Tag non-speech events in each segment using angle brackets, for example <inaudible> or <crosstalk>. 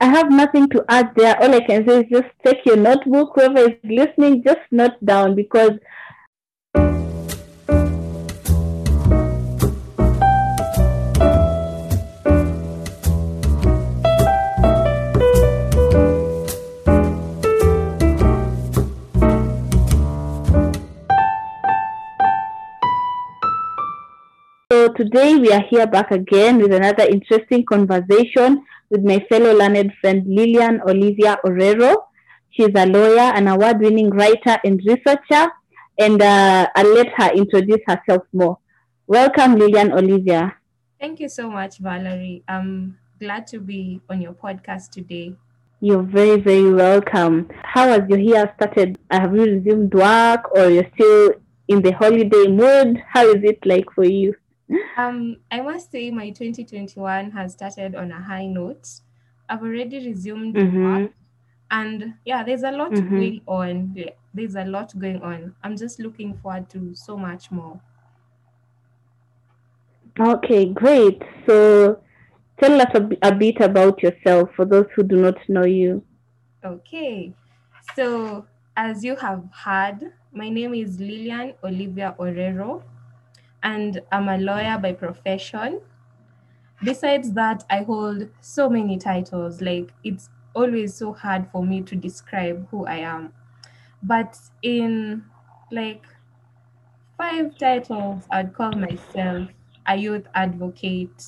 I have nothing to add there. All I can say is just take your notebook, whoever is listening, just note down because So today we are here back again with another interesting conversation with my fellow learned friend Lilian Olivia Orero. She's a lawyer, an award-winning writer and researcher, and uh, I'll let her introduce herself more. Welcome, Lilian Olivia. Thank you so much, Valerie. I'm glad to be on your podcast today. You're very, very welcome. How has your year started? Have you resumed work or you're still in the holiday mood? How is it like for you? Um, I must say my 2021 has started on a high note. I've already resumed Mhm. work, and yeah, there's a lot Mhm. going on. There's a lot going on. I'm just looking forward to so much more. Okay, great. So tell us a, a bit about yourself for those who do not know you. Okay, so as you have heard, my name is Lilian Olivia Orero, and I'm a lawyer by profession. Besides that, I hold so many titles, like it's always so hard for me to describe who I am. But in like five titles, I'd call myself a youth advocate,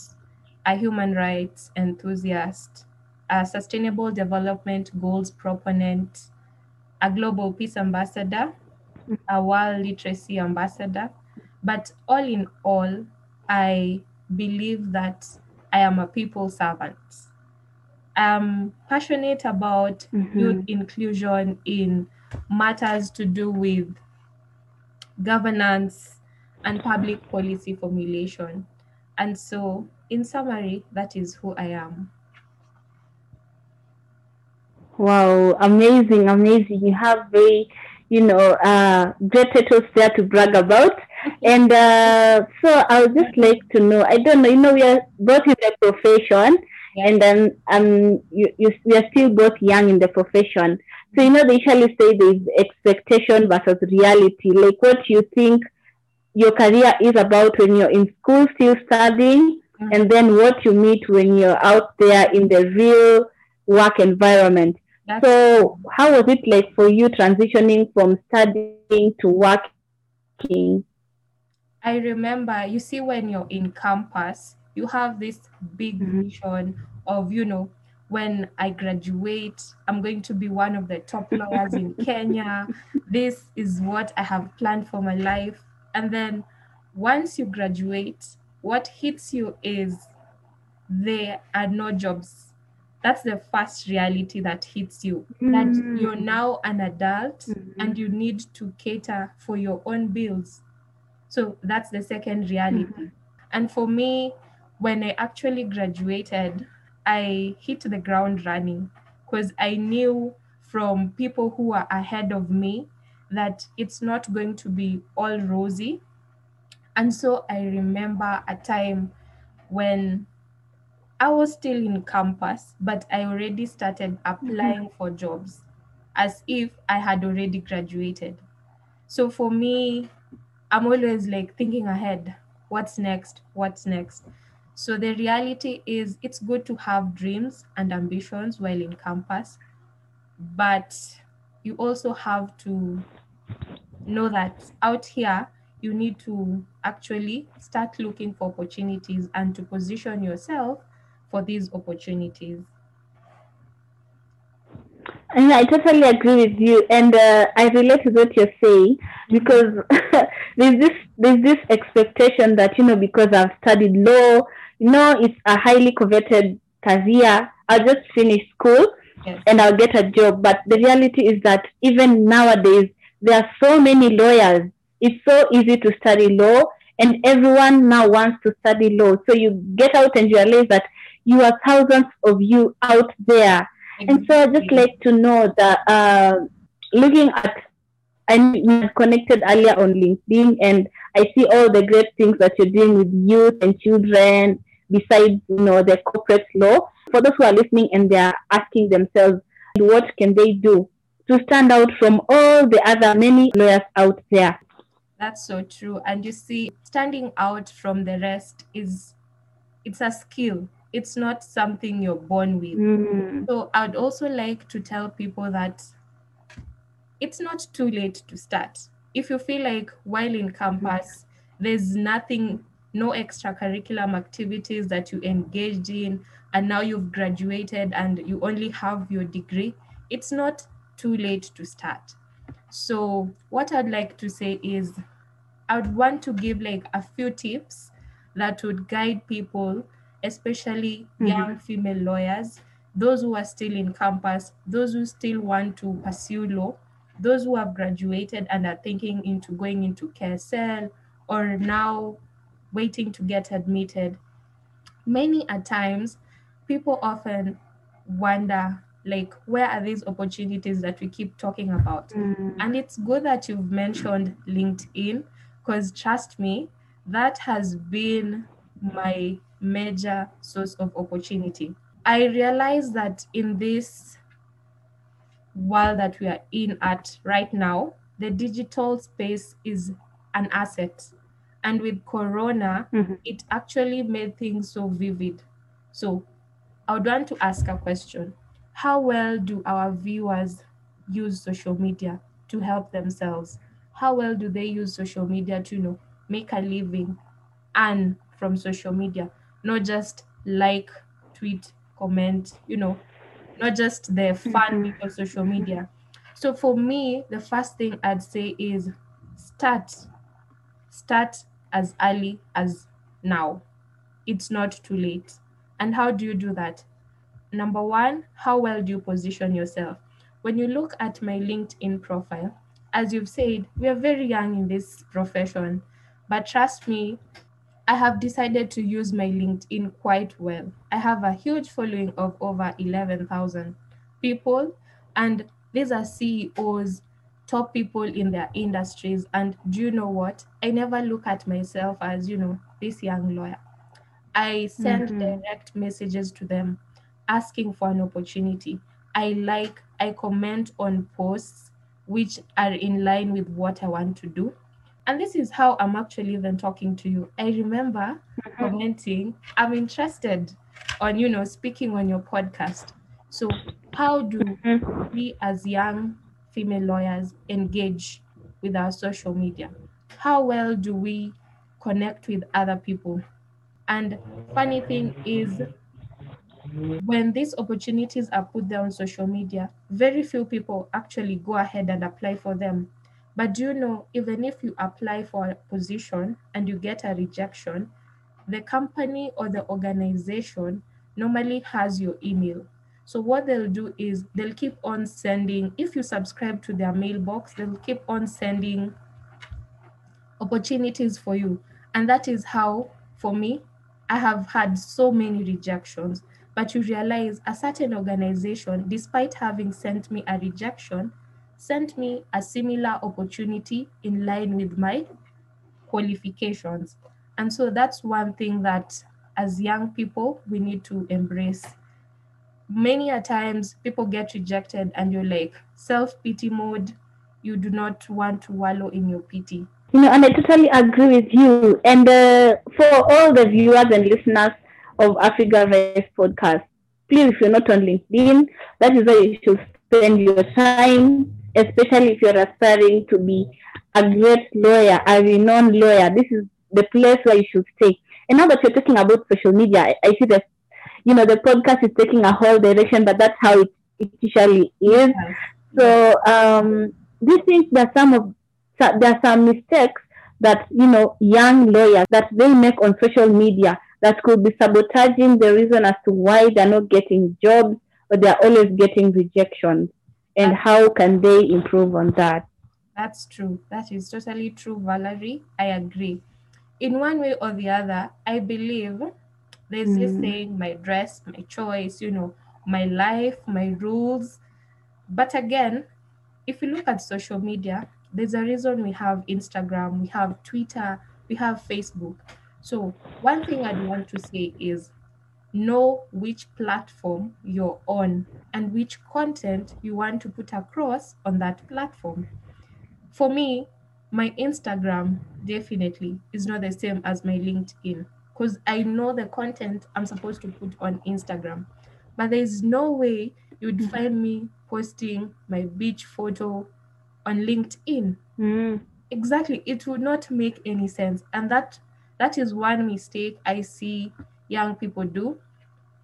a human rights enthusiast, a sustainable development goals proponent, a global peace ambassador, a world literacy ambassador. But all in all, I believe that I am a people servant. I'm passionate about youth inclusion in matters to do with governance and public policy formulation. And so, in summary, that is who I am. Wow, amazing, amazing. You have very, you know, uh, great titles there to brag about. <laughs> And uh, so I would just like to know, I don't know, you know, we are both in the profession and then um, you, you, we are still both young in the profession. So, you know, they usually say there's expectation versus reality. Like what you think your career is about when you're in school still studying Mhm. and then what you meet when you're out there in the real work environment. That's So, how was it like for you transitioning from studying to working? I remember, you see, when you're in campus, you have this big Mhm. vision of, you know, when I graduate, I'm going to be one of the top <laughs> lawyers in Kenya. This is what I have planned for my life. And then once you graduate, what hits you is there are no jobs. That's the first reality that hits you. That you're Mm. now an adult Mhm. and you need to cater for your own bills. So that's the second reality. Mm-hmm. And for me, when I actually graduated, I hit the ground running because I knew from people who are ahead of me that it's not going to be all rosy. And so I remember a time when I was still in campus, but I already started applying mm-hmm. for jobs as if I had already graduated. So for me, I'm always like thinking ahead what's next? What's next? So the reality is, it's good to have dreams and ambitions while in campus, but you also have to know that out here, you need to actually start looking for opportunities and to position yourself for these opportunities. And I totally agree with you, and uh, I relate to what you're saying because <laughs> there's this there's this expectation that you know because I've studied law, you know, it's a highly coveted career. I'll just finish school Yes. and I'll get a job. But the reality is that even nowadays there are so many lawyers. It's so easy to study law, and everyone now wants to study law. So you get out and you realize that you are thousands of you out there and so I'd just like to know that uh, looking at, I know you connected earlier on LinkedIn, and I see all the great things that you're doing with youth and children, besides you know the corporate law. For those who are listening and they are asking themselves, what can they do to stand out from all the other many lawyers out there? That's so true. And you see, standing out from the rest is it's a skill. It's not something you're born with. Mm. So I'd also like to tell people that it's not too late to start. If you feel like while in campus, there's nothing, no extracurricular activities that you engaged in, and now you've graduated and you only have your degree, it's not too late to start. So, what I'd like to say is, I would want to give like a few tips that would guide people, especially Mhm. young female lawyers, those who are still in campus, those who still want to pursue law, those who have graduated and are thinking into going into KSL or now waiting to get admitted. Many at times, people often wonder like where are these opportunities that we keep talking about Mm. and it's good that you've mentioned LinkedIn because trust me, that has been my major source of opportunity. I realize that in this world that we are in at right now, the digital space is an asset. And with Corona, Mhm. it actually made things so vivid. So I would want to ask a question. How well do our viewers use social media to help themselves? How well do they use social media to you know make a living and from social media, not just like, tweet, comment, you know, not just the fun Mhm. of social media. So for me, the first thing I'd say is start. Start as early as now. It's not too late. And how do you do that? Number one, how well do you position yourself? When you look at my LinkedIn profile, as you've said, we are very young in this profession, but trust me, I have decided to use my LinkedIn quite well. I have a huge following of over 11,000 people, and these are CEOs, top people in their industries. And do you know what? I never look at myself as, you know, this young lawyer. I send Mhm. direct messages to them asking for an opportunity. I like, I comment on posts which are in line with what I want to do. And this is how I'm actually even talking to you. I remember commenting, I'm interested on, you know, speaking on your podcast. So, how do Mhm. we as young female lawyers engage with our social media? How well do we connect with other people? And funny thing is, when these opportunities are put there on social media, very few people actually go ahead and apply for them. But do you know, even if you apply for a position and you get a rejection, the company or the organization normally has your email. So what they'll do is they'll keep on sending, if you subscribe to their mailbox, they'll keep on sending opportunities for you. And that is how, for me, I have had so many rejections. But you realize a certain organization, despite having sent me a rejection, sent me a similar opportunity in line with my qualifications. And so that's one thing that as young people we need to embrace. Many a times people get rejected and you're like self-pity mode. You do not want to wallow in your pity. You know, and I totally agree with you. And uh, for all the viewers and listeners of Africa Vice podcast, please, if you're not on LinkedIn, that is where you should spend your time, especially if you're aspiring to be a great lawyer, a renowned lawyer. This is the place where you should stay. And now that you're talking about social media, I, I see that, you know, the podcast is taking a whole direction, but that's how it, it usually is. So um, these things there are some of there are some mistakes that you know young lawyers that they make on social media that could be sabotaging the reason as to why they're not getting jobs or they're always getting rejections. And how can they improve on that? That's true. That is totally true, Valerie. I agree. In one way or the other, I believe there's this Mm. saying, my dress, my choice, you know, my life, my rules. But again, if you look at social media, there's a reason we have Instagram, we have Twitter, we have Facebook. So, one thing I'd want to say is know which platform you're on and which content you want to put across on that platform. For me, my Instagram definitely is not the same as my LinkedIn because I know the content I'm supposed to put on Instagram. But there's no way you would find me posting my beach photo on LinkedIn. Mm. Exactly. It would not make any sense. And that that is one mistake I see young people do.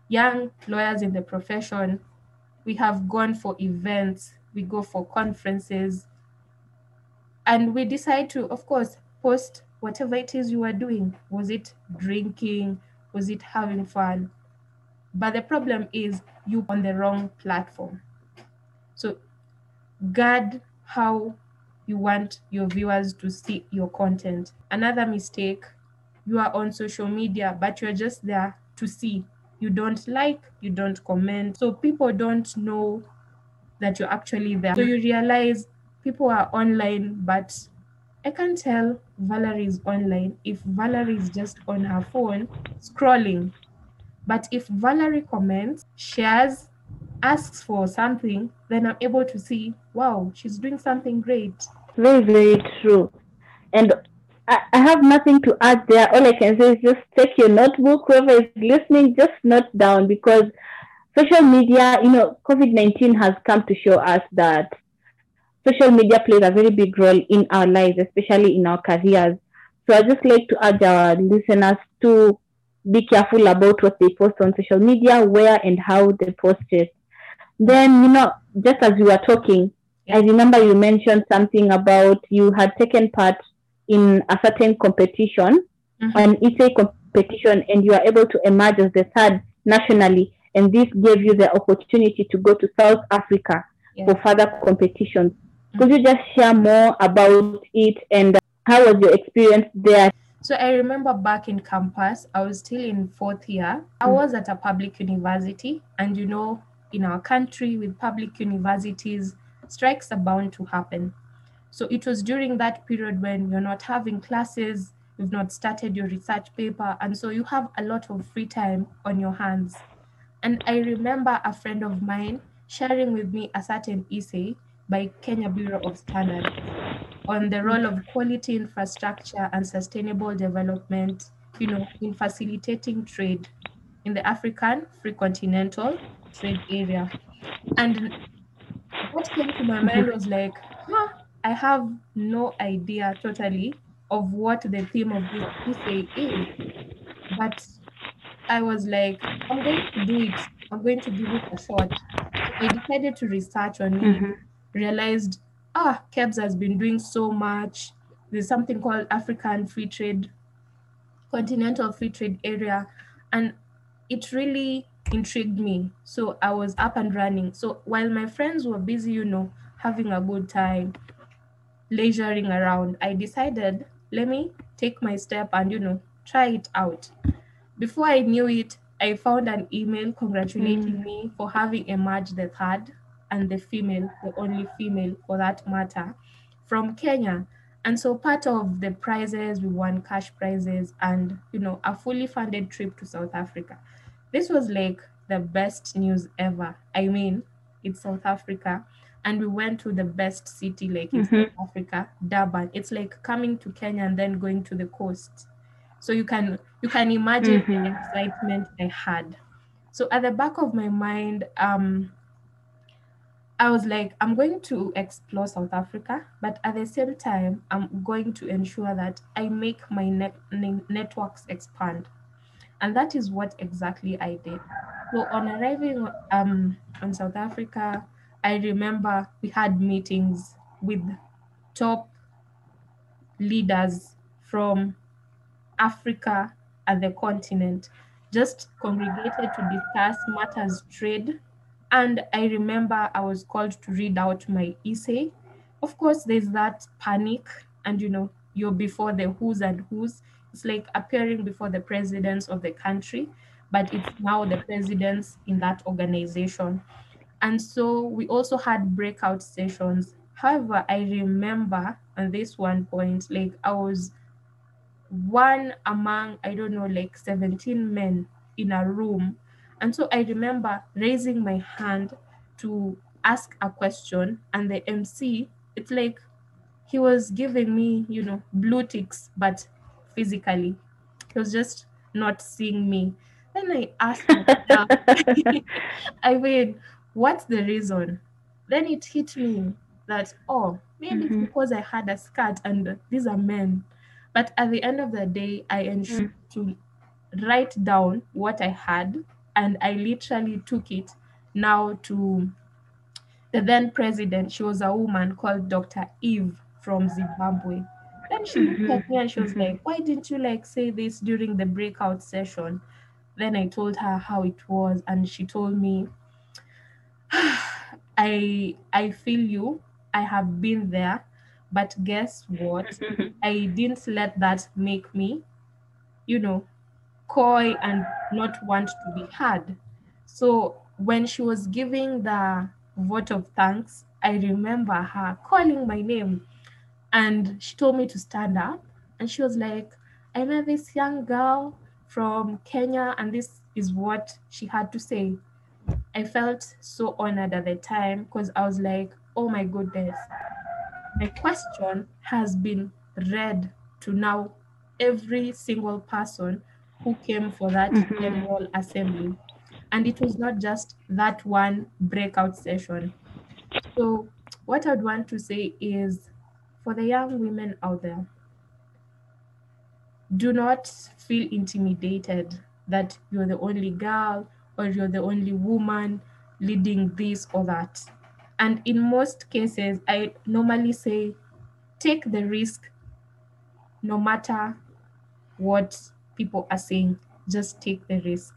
Young lawyers in the profession, we have gone for events, we go for conferences, and we decide to, of course, post whatever it is you are doing. Was it drinking? Was it having fun? But the problem is you on the wrong platform. So guard how you want your viewers to see your content. Another mistake, you are on social media, but you're just there to see. You don't like, you don't comment. So people don't know that you're actually there. So you realize people are online, but I can't tell Valerie is online if Valerie is just on her phone scrolling. But if Valerie comments, shares, asks for something, then I'm able to see, wow, she's doing something great. Very, very true. And I, I have nothing to add there. All I can say is just take your notebook, whoever is listening, just note down because social media, you know, COVID 19 has come to show us that social media plays a very big role in our lives, especially in our careers. So I just like to urge our listeners to be careful about what they post on social media, where and how they post it. Then, you know, just as we were talking, I remember you mentioned something about you had taken part in a certain competition, Mhm. an essay competition, and you are able to emerge as the third nationally. And this gave you the opportunity to go to South Africa Yeah. for further competitions. Could you just share more about it and how was your experience there? So I remember back in campus, I was still in fourth year. I Mm. was at a public university, and you know, in our country with public universities, strikes are bound to happen. So it was during that period when you're not having classes, you've not started your research paper, and so you have a lot of free time on your hands. And I remember a friend of mine sharing with me a certain essay by Kenya Bureau of Standards on the role of quality infrastructure and sustainable development, you know, in facilitating trade in the African free continental trade area. And what came to my mind mm-hmm. was like, huh, I have no idea totally of what the theme of this essay is. But I was like, I'm going to do it. I'm going to give it a shot. I decided to research on it Mhm. realized ah KEBS has been doing so much. There's something called African Free Trade, Continental Free Trade Area, and it really intrigued me. So I was up and running. So while my friends were busy, you know, having a good time, leisuring around, I decided let me take my step and you know try it out. Before I knew it, I found an email congratulating mm. me for having emerged the third and the female, the only female for that matter, from Kenya. And so part of the prizes, we won cash prizes and, you know, a fully funded trip to South Africa. This was like the best news ever. I mean, it's South Africa. And we went to the best city like in Mhm. South Africa, Durban. It's like coming to Kenya and then going to the coast. So you can you can imagine the Mhm. excitement I had. So at the back of my mind, um, I was like, I'm going to explore South Africa, but at the same time, I'm going to ensure that I make my net, ne- networks expand. And that is what exactly I did. So on arriving um, in South Africa, I remember we had meetings with top leaders from Africa and the continent, just congregated to discuss matters trade. And I remember I was called to read out my essay. Of course, there's that panic, and you know, you're before the who's and who's. It's like appearing before the presidents of the country, but it's now the presidents in that organization. And so we also had breakout sessions. However, I remember on this one point, like I was one among, I don't know, like 17 men in a room And so I remember raising my hand to ask a question, and the MC, it's like he was giving me, you know, blue ticks, but physically. He was just not seeing me. Then I asked <laughs> <laughs> I mean, what's the reason? Then it hit me that, oh, maybe Mhm. it's because I had a skirt and these are men. But at the end of the day, I ensured to write down what I had and I literally took it now to the then president. She was a woman called Dr. Eve from Zimbabwe. Then she looked at me and she was Mhm. like, Why didn't you like say this during the breakout session? Then I told her how it was, and she told me, I I feel you. I have been there, but guess what? <laughs> I didn't let that make me, you know, coy and not want to be heard. So when she was giving the vote of thanks, I remember her calling my name and she told me to stand up. And she was like, I met this young girl from Kenya, and this is what she had to say. I felt so honored at the time because I was like, oh my goodness, my question has been read to now every single person who came for that mm-hmm. general assembly. And it was not just that one breakout session. So, what I'd want to say is for the young women out there, do not feel intimidated that you're the only girl or you're the only woman leading this or that. And in most cases, I normally say take the risk no matter what people are saying, just take the risk.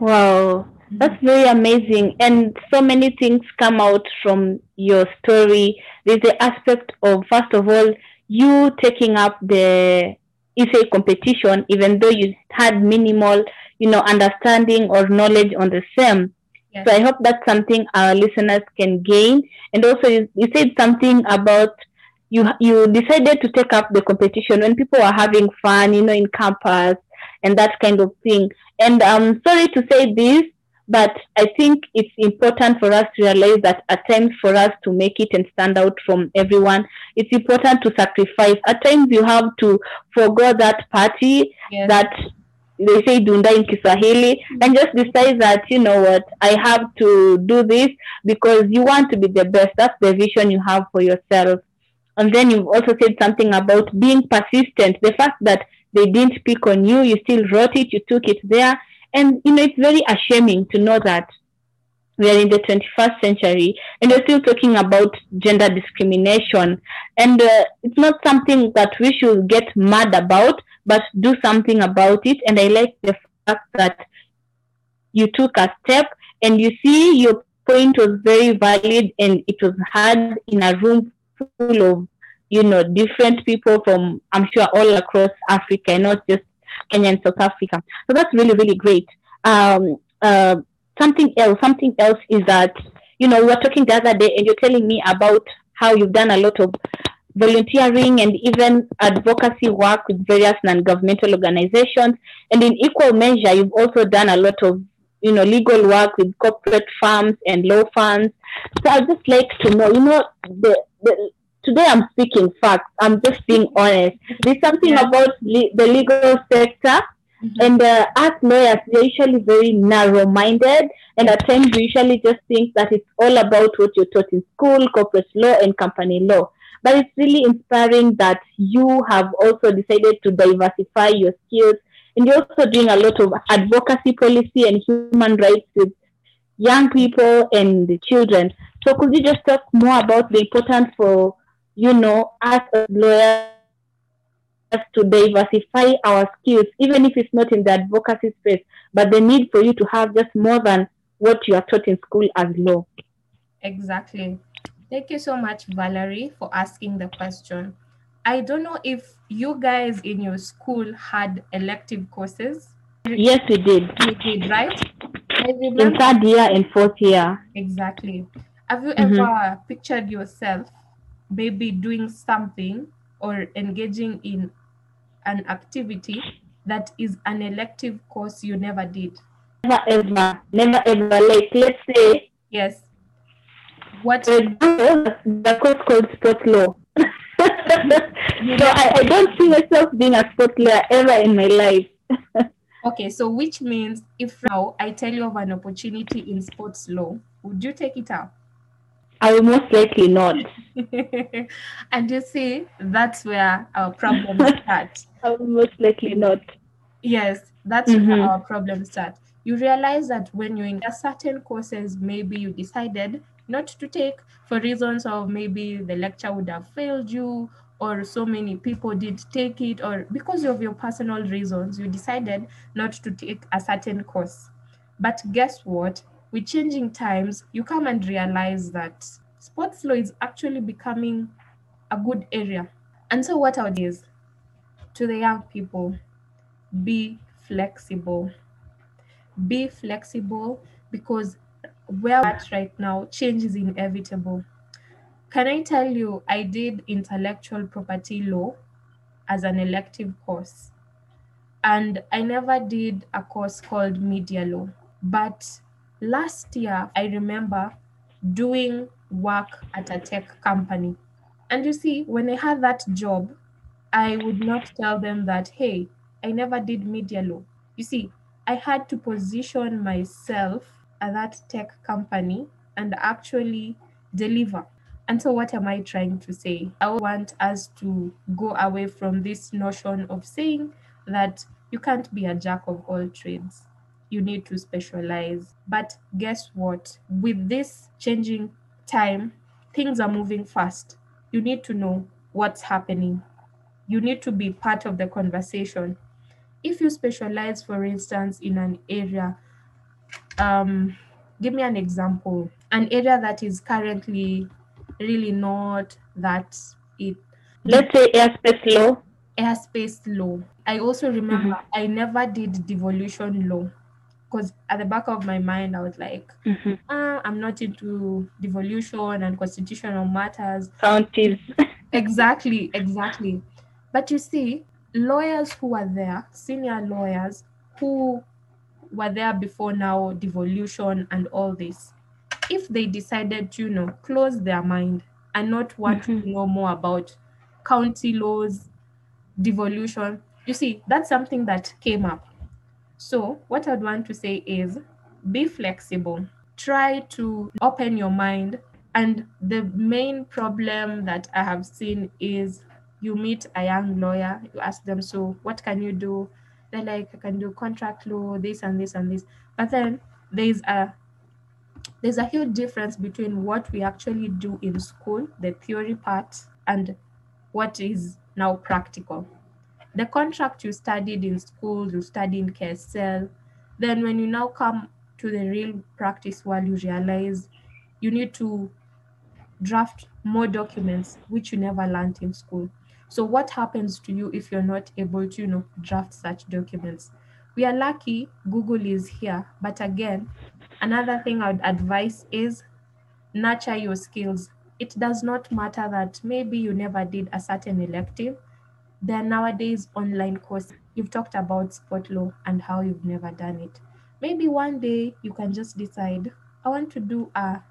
Wow, mm-hmm. that's very amazing. And so many things come out from your story. There's the aspect of, first of all, you taking up the IFE competition, even though you had minimal, you know, understanding or knowledge on the same. Yes. So I hope that's something our listeners can gain. And also, you, you said something about you you decided to take up the competition when people are having fun, you know, in campus and that kind of thing. And I'm sorry to say this, but I think it's important for us to realize that at times for us to make it and stand out from everyone, it's important to sacrifice. At times you have to forego that party Yes. that they say dunda in Kiswahili and just decide that you know what I have to do this because you want to be the best. That's the vision you have for yourself. And then you've also said something about being persistent. The fact that they didn't pick on you, you still wrote it, you took it there. And you know, it's very ashaming to know that we are in the 21st century and we're still talking about gender discrimination. And uh, it's not something that we should get mad about, but do something about it. And I like the fact that you took a step and you see your point was very valid and it was heard in a room full of you know different people from i'm sure all across africa not just kenya and south africa so that's really really great um uh something else something else is that you know we were talking the other day and you're telling me about how you've done a lot of volunteering and even advocacy work with various non-governmental organizations. And in equal measure you've also done a lot of you know legal work with corporate firms and law firms. So i'd just like to know you know the, the today i'm speaking facts. I'm just being honest. There's something Yeah. about le- the legal sector. Mhm. and uh, as lawyers they're usually very narrow-minded. And at times we usually just think that it's all about what you're taught in school corporate law and company law but it's really inspiring that you have also decided to diversify your skills and you're also doing a lot of advocacy policy and human rights with young people and the children. So could you just talk more about the importance for, you know, us as lawyers to diversify our skills, even if it's not in the advocacy space, but the need for you to have just more than what you are taught in school as law. Exactly. Thank you so much, Valerie, for asking the question. I don't know if you guys in your school had elective courses. Yes, we did. You did, right? In third year and fourth year. exactly. Have you Mhm. ever pictured yourself maybe doing something or engaging in an activity that is an elective course you never did? Never ever, never ever. Like let's say, Yes. What? the course called sport law. <laughs> so I, I don't see myself being a sport lawyer ever in my life. <laughs> Okay, so which means if now I tell you of an opportunity in sports law, would you take it up? I will most likely not. <laughs> and you see, that's where our problems start. I will most likely not. Yes, that's where Mhm. our problems start. You realize that when you're in a certain courses, maybe you decided not to take for reasons of maybe the lecture would have failed you, or so many people did take it, or because of your personal reasons, you decided not to take a certain course. But guess what? With changing times, you come and realize that sports law is actually becoming a good area. And so, what would is to the young people, be flexible. Be flexible because where we're at right now, change is inevitable. Can I tell you, I did intellectual property law as an elective course, and I never did a course called media law. But last year, I remember doing work at a tech company. And you see, when I had that job, I would not tell them that, hey, I never did media law. You see, I had to position myself at that tech company and actually deliver. And so, what am I trying to say? I want us to go away from this notion of saying that you can't be a jack of all trades. You need to specialize. But guess what? With this changing time, things are moving fast. You need to know what's happening. You need to be part of the conversation. If you specialize, for instance, in an area, um, give me an example, an area that is currently really not that it Let's say airspace law. airspace law. I also remember I never did devolution law because at the back of my mind I was like, Mhm. ah, I'm not into devolution and constitutional matters. Counties. <laughs> Exactly, exactly. But you see, lawyers who are there, senior lawyers who were there before now, devolution and all this, if they decided to, you know, close their mind and not want Mhm. to know more about county laws, devolution, you see, that's something that came up. So, what I'd want to say is be flexible, try to open your mind. And the main problem that I have seen is you meet a young lawyer, you ask them, So, what can you do? They're like, I can do contract law, this and this and this. But then there's a there's a huge difference between what we actually do in school, the theory part, and what is now practical. The contract you studied in school, you study in KSL, then when you now come to the real practice world, you realize you need to draft more documents which you never learned in school. So what happens to you if you're not able to, you know, draft such documents? We are lucky Google is here, but again, another thing I would advise is nurture your skills. It does not matter that maybe you never did a certain elective. There are nowadays online courses. You've talked about sport law and how you've never done it. Maybe one day you can just decide, I want to do a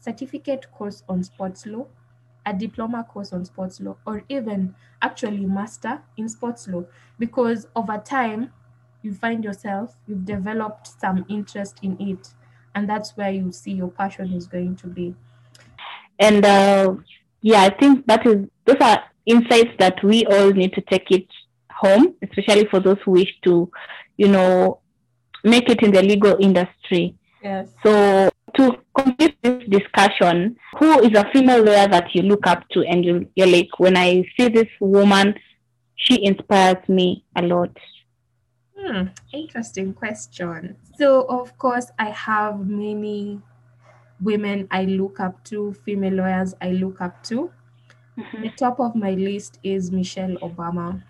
certificate course on sports law, a diploma course on sports law, or even actually master in sports law. Because over time, you find yourself, you've developed some interest in it. And that's where you see your passion is going to be. And uh, yeah, I think that is those are insights that we all need to take it home, especially for those who wish to, you know, make it in the legal industry. Yes. So to complete this discussion, who is a female lawyer that you look up to and you, you're like, when I see this woman, she inspires me a lot. Hmm, interesting question. So, of course, I have many women I look up to, female lawyers I look up to. The top of my list is Michelle Obama.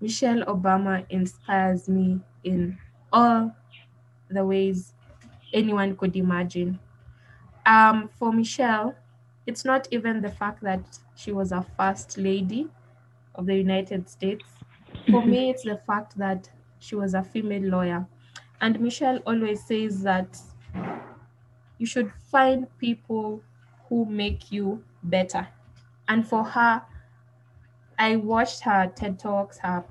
Michelle Obama inspires me in all the ways anyone could imagine. Um, for Michelle, it's not even the fact that she was a first lady of the United States. For me, <laughs> it's the fact that she was a female lawyer. And Michelle always says that you should find people who make you better. And for her, I watched her TED Talks, her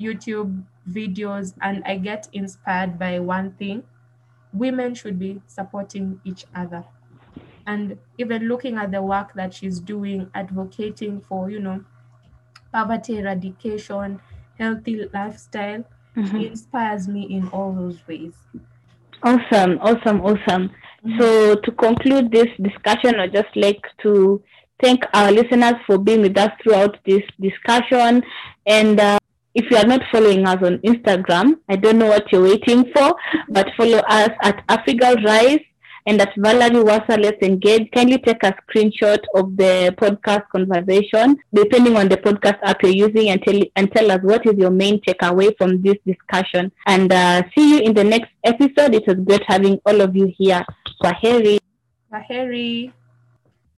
YouTube videos, and I get inspired by one thing women should be supporting each other. And even looking at the work that she's doing, advocating for, you know, poverty eradication, healthy lifestyle, mm-hmm. inspires me in all those ways. Awesome, awesome, awesome. Mm-hmm. So to conclude this discussion, I'd just like to thank our listeners for being with us throughout this discussion. And uh, if you are not following us on Instagram, I don't know what you're waiting for, but follow us at Afrigal Rise and at Valerie Wasa, let's engage. Kindly take a screenshot of the podcast conversation, depending on the podcast app you're using, and tell, and tell us what is your main takeaway from this discussion. And uh, see you in the next episode. It was great having all of you here. Kwaheri. Kwaheri.